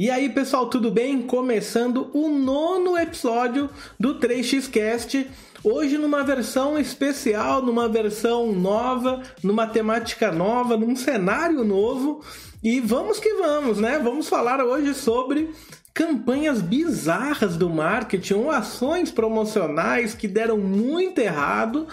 E aí, pessoal, tudo bem? Começando o nono episódio do 3xcast. Hoje numa versão especial, numa versão nova, numa temática nova, num cenário novo. E vamos que vamos, né? Vamos falar hoje sobre campanhas bizarras do marketing, ou ações promocionais que deram muito errado.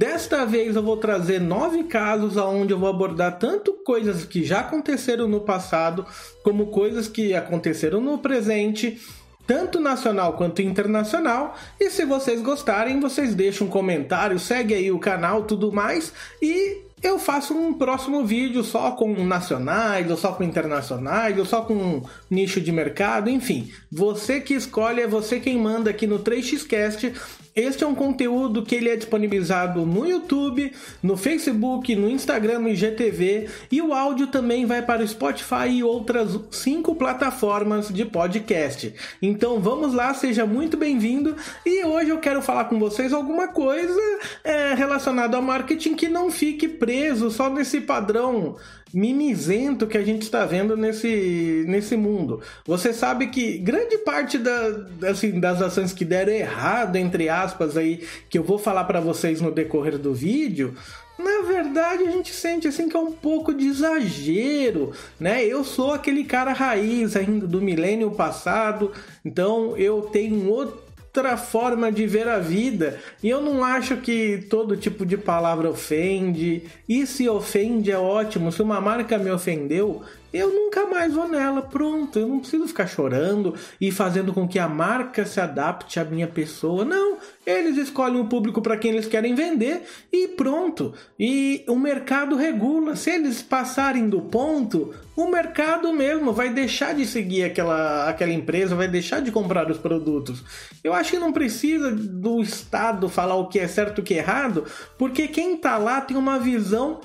Desta vez eu vou trazer nove casos onde eu vou abordar tanto coisas que já aconteceram no passado, como coisas que aconteceram no presente, tanto nacional quanto internacional. E se vocês gostarem, vocês deixam um comentário, segue aí o canal, tudo mais e eu faço um próximo vídeo só com nacionais, ou só com internacionais, ou só com nicho de mercado, enfim. Você que escolhe, é você quem manda aqui no 3xcast. Este é um conteúdo que ele é disponibilizado no YouTube, no Facebook, no Instagram, no IGTV e o áudio também vai para o Spotify e outras cinco plataformas de podcast. Então vamos lá, seja muito bem-vindo e hoje eu quero falar com vocês alguma coisa é, relacionada ao marketing que não fique preso só nesse padrão mimizento que a gente está vendo nesse, nesse mundo. Você sabe que grande parte da, assim, das ações que deram errado, entre aspas, aí, que eu vou falar para vocês no decorrer do vídeo, na verdade a gente sente assim que é um pouco de exagero, né? Eu sou aquele cara raiz ainda do milênio passado, então eu tenho outro outra forma de ver a vida. E eu não acho que todo tipo de palavra ofende. E se ofende é ótimo. Se uma marca me ofendeu, eu nunca mais vou nela. Pronto, eu não preciso ficar chorando e fazendo com que a marca se adapte à minha pessoa. Não, eles escolhem o público para quem eles querem vender e pronto. E o mercado regula. Se eles passarem do ponto, o mercado mesmo vai deixar de seguir aquela, aquela empresa, vai deixar de comprar os produtos. Eu acho que não precisa do Estado falar o que é certo e o que é errado, porque quem está lá tem uma visão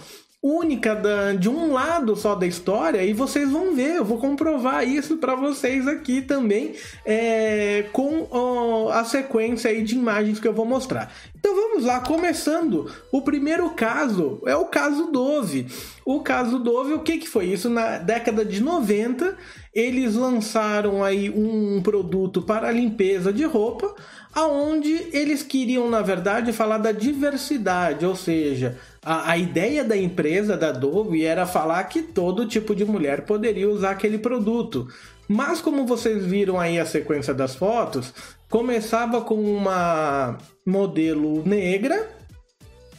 única da, de um lado só da história e vocês vão ver, eu vou comprovar isso para vocês aqui também é, com ó, a sequência aí de imagens que eu vou mostrar. Então vamos lá, começando. O primeiro caso é o caso Dove. O caso Dove, o que, que foi isso? Na década de 90, eles lançaram aí um produto para limpeza de roupa, aonde eles queriam, na verdade, falar da diversidade, ou seja, a, a ideia da empresa, da Dove, era falar que todo tipo de mulher poderia usar aquele produto. Mas como vocês viram aí a sequência das fotos, começava com uma modelo negra,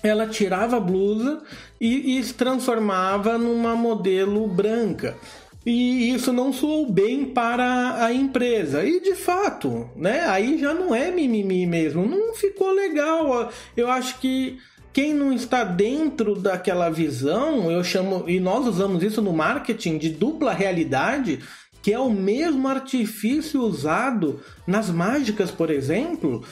ela tirava a blusa e, e se transformava numa modelo branca e isso não soou bem para a empresa. E de fato, né? Aí já não é mimimi mesmo, não ficou legal. Eu acho que quem não está dentro daquela visão, eu chamo, e nós usamos isso no marketing de dupla realidade, que é o mesmo artifício usado nas mágicas, por exemplo.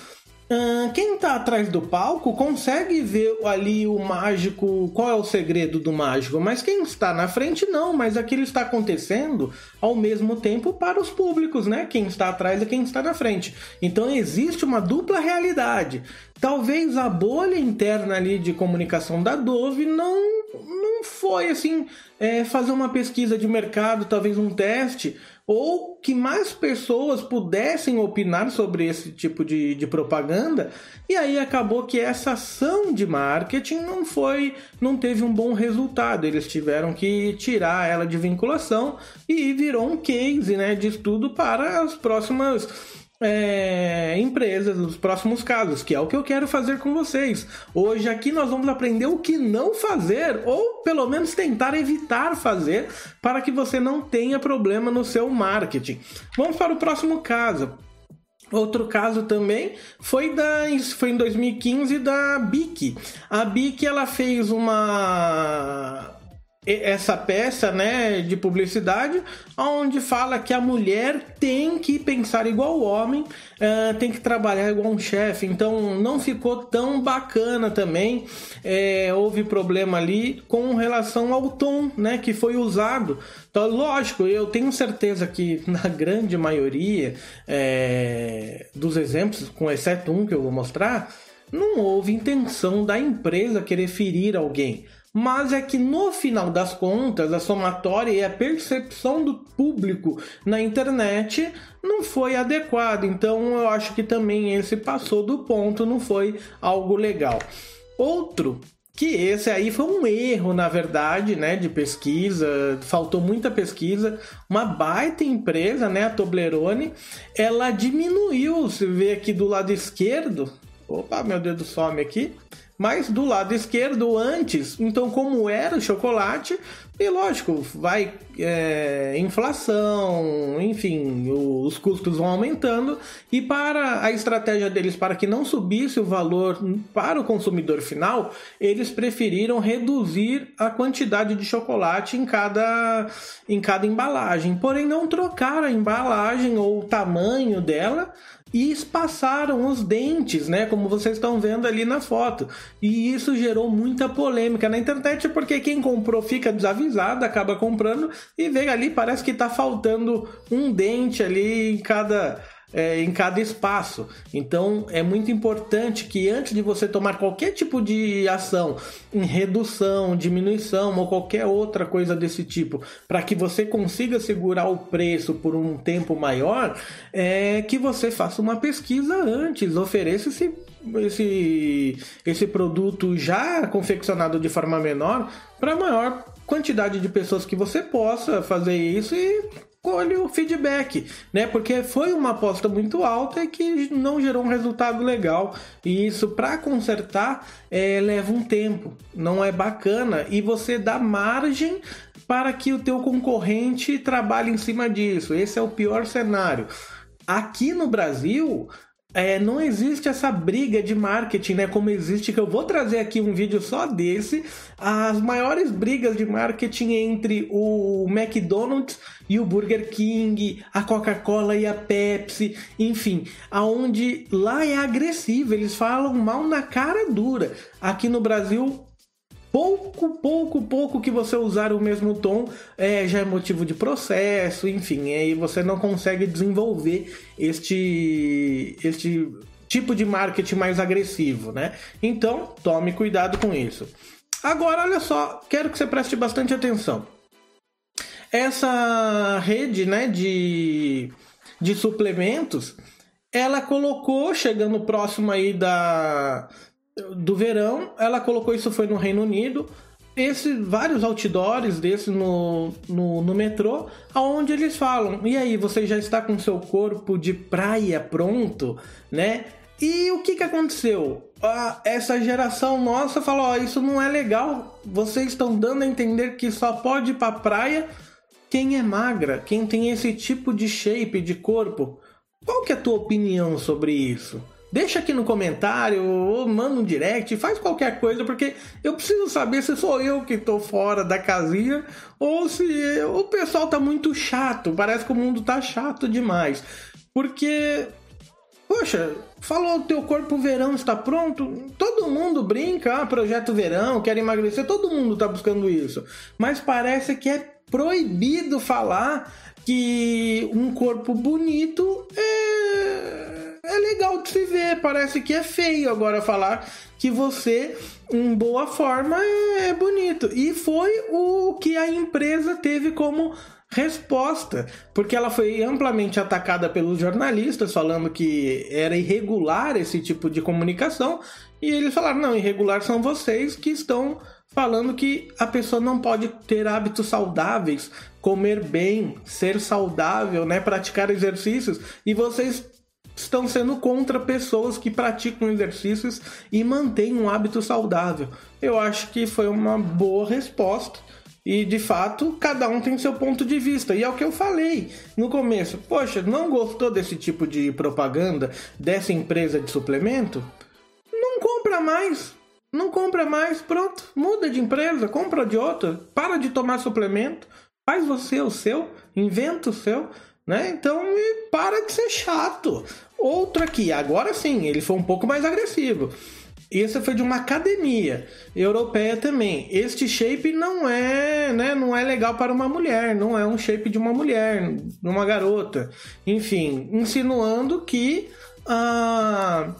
Quem está atrás do palco consegue ver ali o mágico, qual é o segredo do mágico, mas quem está na frente não, mas aquilo está acontecendo ao mesmo tempo para os públicos, né? Quem está atrás é quem está na frente. Então existe uma dupla realidade. Talvez a bolha interna ali de comunicação da Dove não, não foi assim é, fazer uma pesquisa de mercado, talvez um teste, ou que mais pessoas pudessem opinar sobre esse tipo de, de propaganda, e aí acabou que essa ação de marketing não foi, não teve um bom resultado. Eles tiveram que tirar ela de vinculação e virou um case né, de estudo para as próximas é, empresas nos próximos casos, que é o que eu quero fazer com vocês. Hoje aqui nós vamos aprender o que não fazer, ou pelo menos tentar evitar fazer, para que você não tenha problema no seu marketing. Vamos para o próximo caso. Outro caso também foi da foi em 2015 da Bic. A Bic ela fez uma essa peça né, de publicidade, onde fala que a mulher tem que pensar igual o homem, uh, tem que trabalhar igual um chefe. Então não ficou tão bacana também. É, houve problema ali com relação ao tom né, que foi usado. Então, lógico, eu tenho certeza que na grande maioria é, dos exemplos, com exceto um que eu vou mostrar, não houve intenção da empresa querer ferir alguém mas é que no final das contas, a somatória e a percepção do público na internet não foi adequada. Então eu acho que também esse passou do ponto, não foi algo legal. Outro que esse aí foi um erro, na verdade, né, de pesquisa, faltou muita pesquisa. Uma baita empresa, né, a Toblerone, ela diminuiu, se vê aqui do lado esquerdo. Opa, meu dedo some aqui mas do lado esquerdo antes. Então, como era o chocolate, e lógico, vai é, inflação, enfim, os custos vão aumentando. E para a estratégia deles, para que não subisse o valor para o consumidor final, eles preferiram reduzir a quantidade de chocolate em cada, em cada embalagem. Porém, não trocaram a embalagem ou o tamanho dela e espaçaram os dentes, né? Como vocês estão vendo ali na foto. E isso gerou muita polêmica na internet, porque quem comprou fica desavisado, acaba comprando e vê ali, parece que está faltando um dente ali em cada é, em cada espaço. Então é muito importante que antes de você tomar qualquer tipo de ação em redução, diminuição ou qualquer outra coisa desse tipo, para que você consiga segurar o preço por um tempo maior, é que você faça uma pesquisa antes, ofereça esse esse, esse produto já confeccionado de forma menor para maior quantidade de pessoas que você possa fazer isso e colhe o feedback, né? Porque foi uma aposta muito alta e que não gerou um resultado legal. E isso para consertar é, leva um tempo, não é bacana e você dá margem para que o teu concorrente trabalhe em cima disso. Esse é o pior cenário. Aqui no Brasil, é, não existe essa briga de marketing, né? Como existe, que eu vou trazer aqui um vídeo só desse. As maiores brigas de marketing entre o McDonald's e o Burger King, a Coca-Cola e a Pepsi, enfim, aonde lá é agressivo, eles falam mal na cara dura. Aqui no Brasil pouco, pouco, pouco que você usar o mesmo tom é, já é motivo de processo, enfim, aí você não consegue desenvolver este, este tipo de marketing mais agressivo, né? Então, tome cuidado com isso. Agora, olha só, quero que você preste bastante atenção. Essa rede, né, de, de suplementos, ela colocou, chegando próximo aí da, do verão, ela colocou isso foi no Reino Unido. Esse, vários outdoors desses no, no, no metrô, aonde eles falam: e aí, você já está com seu corpo de praia pronto, né? E o que, que aconteceu? Ah, essa geração nossa falou: oh, isso não é legal. Vocês estão dando a entender que só pode ir pra praia quem é magra, quem tem esse tipo de shape de corpo. Qual que é a tua opinião sobre isso? Deixa aqui no comentário, ou manda um direct, faz qualquer coisa, porque eu preciso saber se sou eu que estou fora da casinha ou se o pessoal tá muito chato. Parece que o mundo tá chato demais. Porque, poxa, falou teu corpo verão está pronto, todo mundo brinca, ah, projeto verão, quer emagrecer, todo mundo tá buscando isso. Mas parece que é proibido falar que um corpo bonito legal de se ver, parece que é feio agora falar que você, em boa forma, é bonito. E foi o que a empresa teve como resposta, porque ela foi amplamente atacada pelos jornalistas, falando que era irregular esse tipo de comunicação, e eles falaram: não, irregular são vocês que estão falando que a pessoa não pode ter hábitos saudáveis, comer bem, ser saudável, né, praticar exercícios, e vocês estão sendo contra pessoas que praticam exercícios e mantêm um hábito saudável. Eu acho que foi uma boa resposta. E de fato, cada um tem seu ponto de vista. E é o que eu falei no começo. Poxa, não gostou desse tipo de propaganda dessa empresa de suplemento? Não compra mais. Não compra mais, pronto. Muda de empresa, compra de outra. Para de tomar suplemento. Faz você o seu, inventa o seu né? Então, para de ser chato. Outro aqui, agora sim, ele foi um pouco mais agressivo. Esse foi de uma academia europeia também. Este shape não é, né, não é legal para uma mulher, não é um shape de uma mulher, de uma garota. Enfim, insinuando que a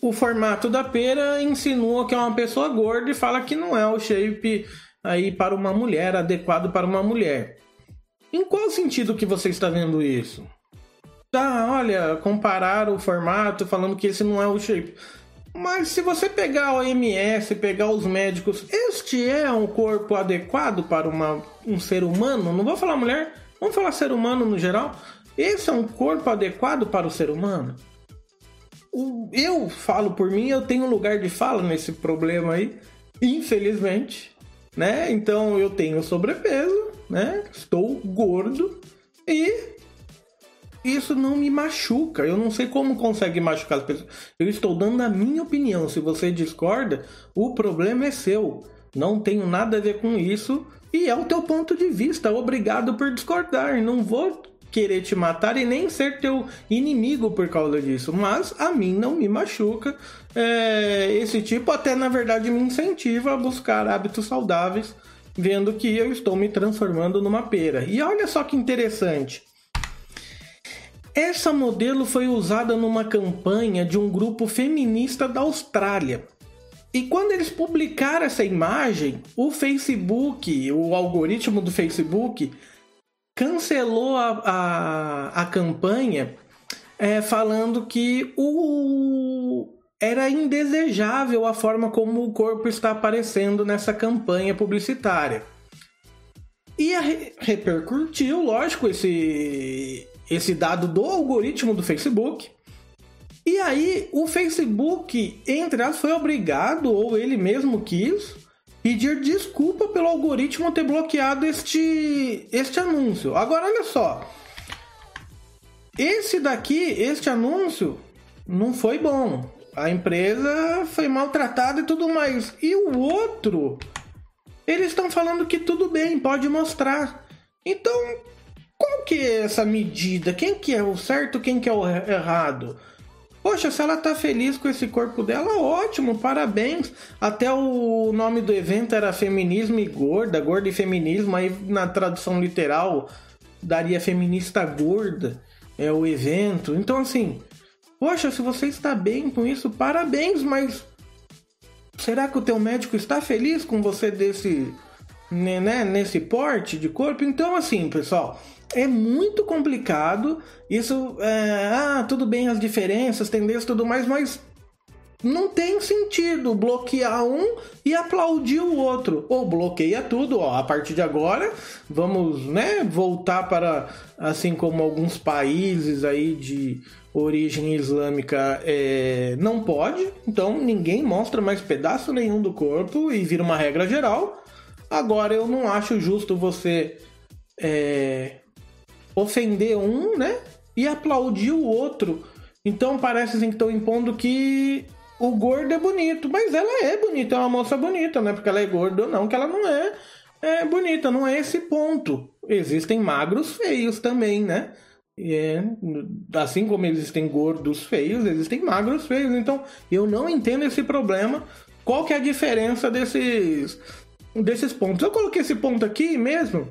o formato da pera insinua que é uma pessoa gorda e fala que não é o shape aí para uma mulher, adequado para uma mulher. Em qual sentido que você está vendo isso? Tá, olha, comparar o formato falando que esse não é o shape. Mas se você pegar a OMS, pegar os médicos, este é um corpo adequado para uma, um ser humano? Não vou falar mulher, vamos falar ser humano no geral. Esse é um corpo adequado para o ser humano? Eu falo por mim, eu tenho lugar de fala nesse problema aí, infelizmente, né? Então eu tenho sobrepeso, né? Estou gordo e isso não me machuca. Eu não sei como consegue machucar as pessoas. Eu estou dando a minha opinião. Se você discorda, o problema é seu. Não tenho nada a ver com isso e é o teu ponto de vista. Obrigado por discordar. Não vou querer te matar e nem ser teu inimigo por causa disso. Mas a mim não me machuca. É, esse tipo até na verdade me incentiva a buscar hábitos saudáveis, vendo que eu estou me transformando numa pera. E olha só que interessante. Essa modelo foi usada numa campanha de um grupo feminista da Austrália. E quando eles publicaram essa imagem, o Facebook, o algoritmo do Facebook, cancelou a, a, a campanha é, falando que o, era indesejável a forma como o corpo está aparecendo nessa campanha publicitária. E a, repercutiu, lógico, esse, esse dado do algoritmo do Facebook. E aí o Facebook, entre as foi obrigado, ou ele mesmo quis, pedir desculpa pelo algoritmo ter bloqueado este, este anúncio. Agora olha só. Esse daqui, este anúncio, não foi bom. A empresa foi maltratada e tudo mais. E o outro, eles estão falando que tudo bem, pode mostrar. Então, qual que é essa medida? Quem que é o certo, quem que é o errado? Poxa, se ela tá feliz com esse corpo dela, ótimo, parabéns. Até o nome do evento era Feminismo e Gorda, Gorda e Feminismo, aí na tradução literal daria Feminista Gorda, é o evento. Então, assim, poxa, se você está bem com isso, parabéns, mas será que o teu médico está feliz com você desse, né, nesse porte de corpo? Então, assim, pessoal, é muito complicado. Isso, é, ah, tudo bem as diferenças, tendências, tudo mais, mas não tem sentido bloquear um e aplaudir o outro. Ou bloqueia tudo, ó, a partir de agora vamos, né, voltar para assim como alguns países aí de origem islâmica é, não pode, então ninguém mostra mais pedaço nenhum do corpo e vira uma regra geral. Agora eu não acho justo você é, ofender um, né? E aplaudir o outro. Então parece assim que estão impondo que o gordo é bonito. Mas ela é bonita, é uma moça bonita, não é porque ela é gorda ou não, que ela não é, é bonita, não é esse ponto. Existem magros feios também, né? É, assim como existem gordos feios, existem magros feios. Então, eu não entendo esse problema. Qual que é a diferença desses, desses pontos? Eu coloquei esse ponto aqui mesmo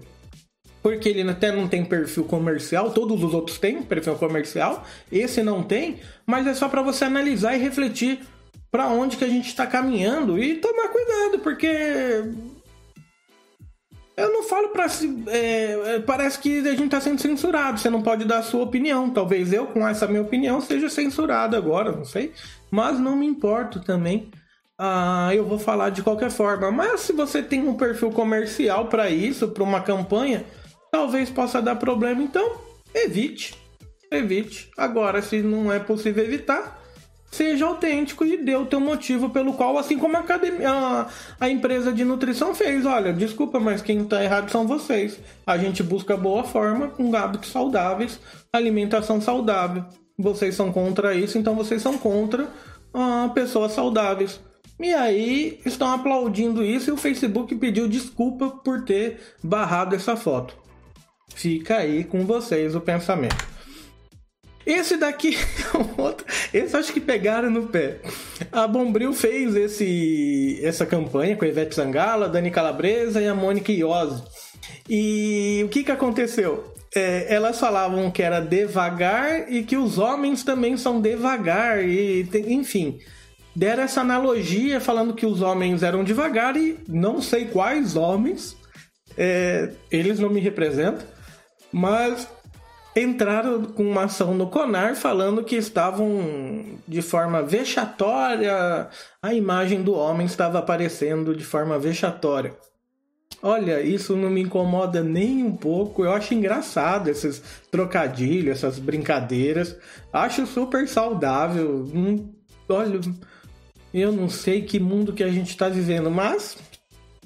porque ele até não tem perfil comercial, todos os outros têm perfil comercial, esse não tem, mas é só para você analisar e refletir para onde que a gente está caminhando e tomar cuidado, porque eu não falo para é, é, parece que a gente está sendo censurado, você não pode dar a sua opinião. Talvez eu com essa minha opinião seja censurado agora, não sei, mas não me importo também. Ah, eu vou falar de qualquer forma. Mas se você tem um perfil comercial para isso, para uma campanha, talvez possa dar problema. Então, evite. Evite. Agora, se não é possível evitar, seja autêntico e dê o teu motivo pelo qual, assim como a, academia, a, a empresa de nutrição fez. Olha, desculpa, mas quem está errado são vocês. A gente busca boa forma, com hábitos saudáveis, alimentação saudável. Vocês são contra isso, então vocês são contra ah, pessoas saudáveis. E aí estão aplaudindo isso e o Facebook pediu desculpa por ter barrado essa foto. Fica aí com vocês o pensamento. Esse daqui é um outro. Esse acho que pegaram no pé. A Bombril fez esse, essa campanha com a Ivete Sangala, Dani Calabresa e a Mônica Iose. E o que, que aconteceu? É, elas falavam que era devagar e que os homens também são devagar, e enfim. deram essa analogia falando que os homens eram devagar e não sei quais homens, é, eles não me representam, mas entraram com uma ação no CONAR falando que estavam de forma vexatória, a imagem do homem estava aparecendo de forma vexatória. Olha, isso não me incomoda nem um pouco. Eu acho engraçado esses trocadilhos, essas brincadeiras. Acho super saudável. Hum, olha, eu não sei que mundo que a gente está vivendo, mas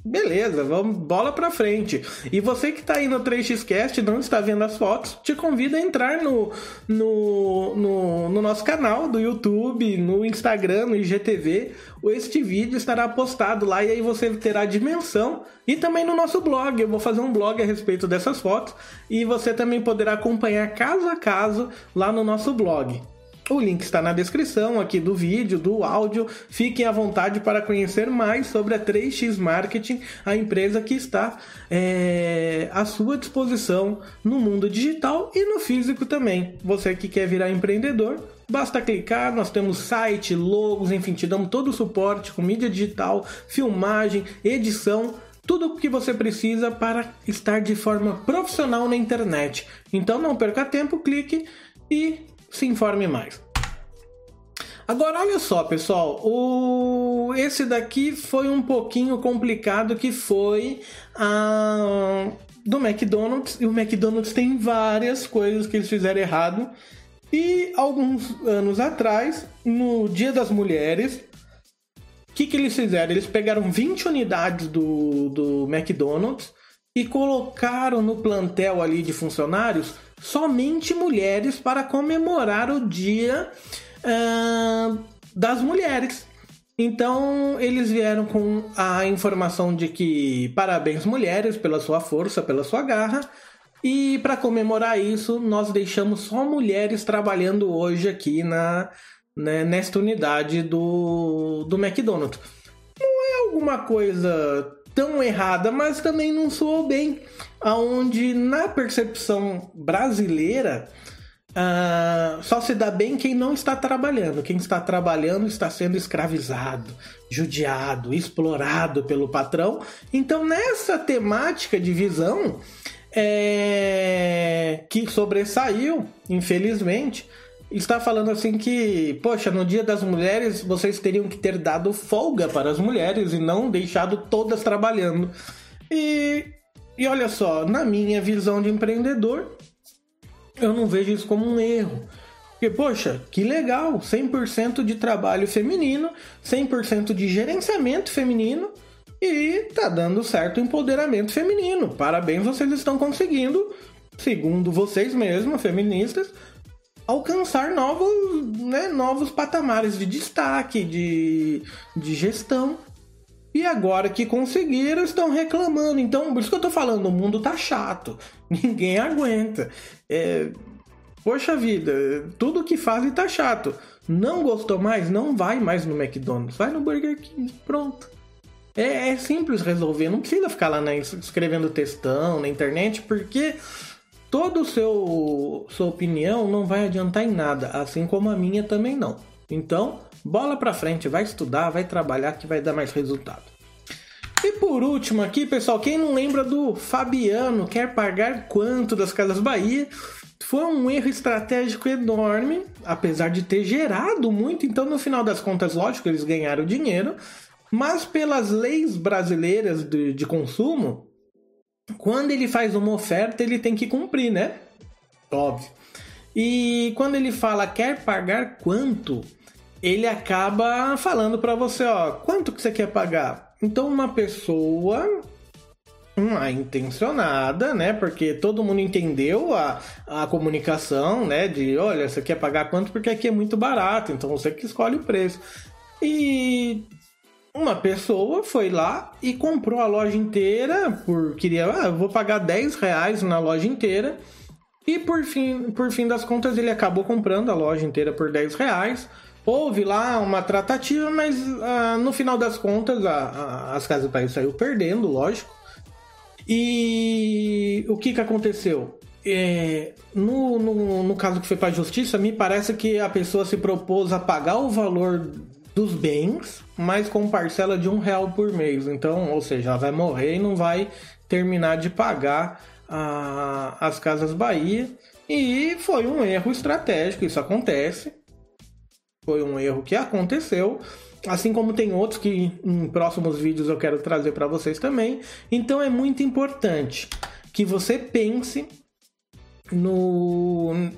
Beleza, vamos bola pra frente. E você que tá aí no 3xcast e não está vendo as fotos, te convido a entrar no, no, no, no, nosso canal do YouTube, no Instagram, no IGTV. Este vídeo estará postado lá e aí você terá dimensão. E também no nosso blog, eu vou fazer um blog a respeito dessas fotos. E você também poderá acompanhar caso a caso lá no nosso blog. O link está na descrição aqui do vídeo, do áudio. Fiquem à vontade para conhecer mais sobre a 3x Marketing, a empresa que está é, à sua disposição no mundo digital e no físico também. Você que quer virar empreendedor, Basta clicar, nós temos site, logos, enfim, te damos todo o suporte com mídia digital, filmagem, edição, tudo o que você precisa para estar de forma profissional na internet. Então não perca tempo, clique e se informe mais. Agora olha só, pessoal, o esse daqui foi um pouquinho complicado que foi a do McDonald's e o McDonald's tem várias coisas que eles fizeram errado. E alguns anos atrás, no Dia das Mulheres, o que, que eles fizeram? Eles pegaram 20 unidades do, do McDonald's e colocaram no plantel ali de funcionários somente mulheres para comemorar o Dia uh, das Mulheres. Então eles vieram com a informação de que parabéns mulheres pela sua força, pela sua garra. E para comemorar isso, nós deixamos só mulheres trabalhando hoje aqui na né, nesta unidade do, do McDonald's. Não é alguma coisa tão errada, mas também não soou bem. Aonde na percepção brasileira uh, só se dá bem quem não está trabalhando. Quem está trabalhando está sendo escravizado, judiado, explorado pelo patrão. Então nessa temática de visão é, que sobressaiu, infelizmente, está falando assim que, poxa, no Dia das Mulheres vocês teriam que ter dado folga para as mulheres e não deixado todas trabalhando. E, e olha só, na minha visão de empreendedor, eu não vejo isso como um erro. Porque, poxa, que legal, 100% de trabalho feminino, 100% de gerenciamento feminino e tá dando certo empoderamento feminino. Parabéns, vocês estão conseguindo, segundo vocês mesmos, feministas, alcançar novos, né, novos patamares de destaque, de, de gestão. E agora que conseguiram, estão reclamando. Então, por isso que eu tô falando, o mundo tá chato. Ninguém aguenta. É... Poxa vida, tudo que fazem tá chato. Não gostou mais? Não vai mais no McDonald's. Vai no Burger King. Pronto. É, é simples resolver. Não precisa ficar lá né, escrevendo textão na internet, porque todo o seu sua opinião não vai adiantar em nada, assim como a minha também não. Então, bola para frente, vai estudar, vai trabalhar que vai dar mais resultado. E por último aqui, pessoal, quem não lembra do Fabiano quer pagar quanto das Casas Bahia? Foi um erro estratégico enorme, apesar de ter gerado muito. Então, no final das contas, lógico, eles ganharam dinheiro, mas pelas leis brasileiras de, de consumo, quando ele faz uma oferta, ele tem que cumprir, né? Óbvio. E quando ele fala quer pagar quanto, ele acaba falando para você, ó, quanto que você quer pagar? Então uma pessoa uma intencionada, né? Porque todo mundo entendeu a, a comunicação, né? De olha, você quer pagar quanto porque aqui é muito barato, então você que escolhe o preço. E uma pessoa foi lá e comprou a loja inteira por queria, ah, vou pagar 10 reais na loja inteira. E por fim, por fim das contas, ele acabou comprando a loja inteira por 10 reais. Houve lá uma tratativa, mas ah, no final das contas, a, a, as Casas Bahia saiu perdendo, lógico. E o que, que aconteceu? É, no, no, no caso que foi para justiça, me parece que a pessoa se propôs a pagar o valor dos bens, mas com parcela de um real por mês. Então, ou seja, ela vai morrer e não vai terminar de pagar a, as Casas Bahia. E foi um erro estratégico, isso acontece. Foi um erro que aconteceu. Assim como tem outros que em próximos vídeos eu quero trazer para vocês também. Então é muito importante que você pense no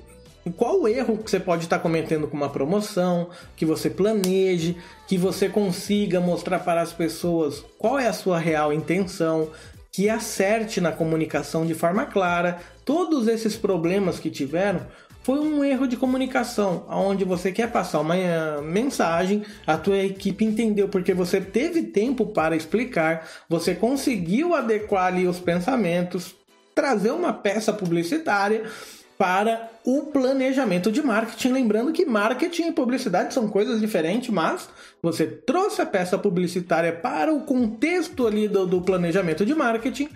qual o erro que você pode estar cometendo com uma promoção, que você planeje, que você consiga mostrar para as pessoas qual é a sua real intenção, que acerte na comunicação de forma clara. Todos esses problemas que tiveram foi um erro de comunicação, onde você quer passar uma eh, mensagem, a tua equipe entendeu porque você teve tempo para explicar, você conseguiu adequar ali os pensamentos, trazer uma peça publicitária para o planejamento de marketing. Lembrando que marketing e publicidade são coisas diferentes, mas você trouxe a peça publicitária para o contexto ali do, do planejamento de marketing.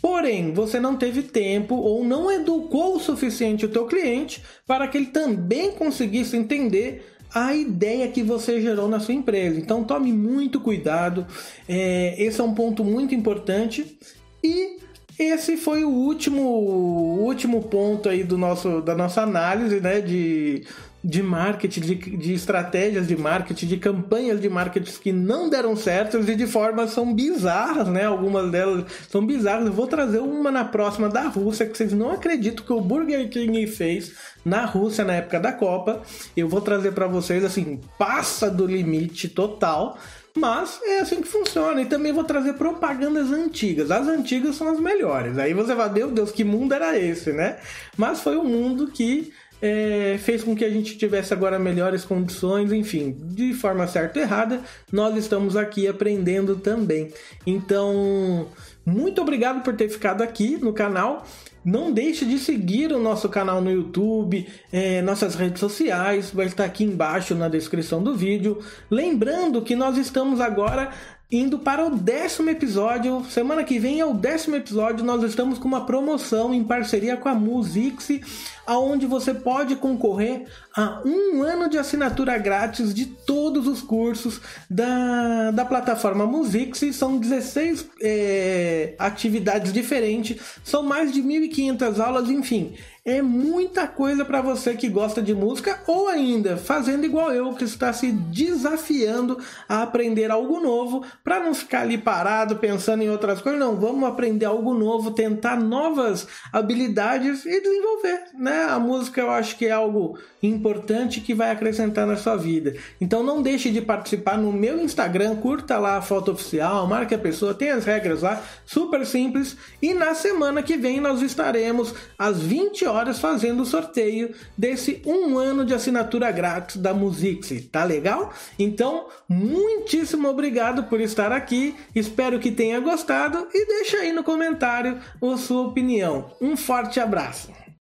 Porém, você não teve tempo ou não educou o suficiente o teu cliente para que ele também conseguisse entender a ideia que você gerou na sua empresa. Então tome muito cuidado. É, esse é um ponto muito importante. E esse foi o último, último ponto aí do nosso, da nossa análise né, de, de marketing, de, de estratégias de marketing, de campanhas de marketing que não deram certo e de forma são bizarras, né? Algumas delas são bizarras. Eu vou trazer uma na próxima da Rússia que vocês não acreditam que o Burger King fez na Rússia na época da Copa. Eu vou trazer para vocês assim, passa do limite total. Mas é assim que funciona. E também vou trazer propagandas antigas. As antigas são as melhores. Aí você vai, meu Deus, que mundo era esse, né? Mas foi um mundo que é, fez com que a gente tivesse agora melhores condições, enfim, de forma certa ou errada, nós estamos aqui aprendendo também. Então, muito obrigado por ter ficado aqui no canal. Não deixe de seguir o nosso canal no YouTube, é, nossas redes sociais, vai estar aqui embaixo na descrição do vídeo. Lembrando que nós estamos agora indo para o décimo episódio. Semana que vem é o décimo episódio. Nós estamos com uma promoção em parceria com a Musix aonde você pode concorrer a um ano de assinatura grátis de todos os cursos da, da plataforma Musix. São 16 é, atividades diferentes, são mais de 1.500 aulas, enfim. É muita coisa para você que gosta de música ou ainda fazendo igual eu, que está se desafiando a aprender algo novo para não ficar ali parado pensando em outras coisas. Não, vamos aprender algo novo, tentar novas habilidades e desenvolver, né? A música eu acho que é algo importante que vai acrescentar na sua vida. Então não deixe de participar no meu Instagram, curta lá a foto oficial, marque a pessoa, tem as regras lá, super simples. E na semana que vem nós estaremos às 20 horas horas fazendo o sorteio desse um ano de assinatura grátis da Musix. Tá legal? Então, muitíssimo obrigado por estar aqui. Espero que tenha gostado e deixa aí no comentário a sua opinião. Um forte abraço.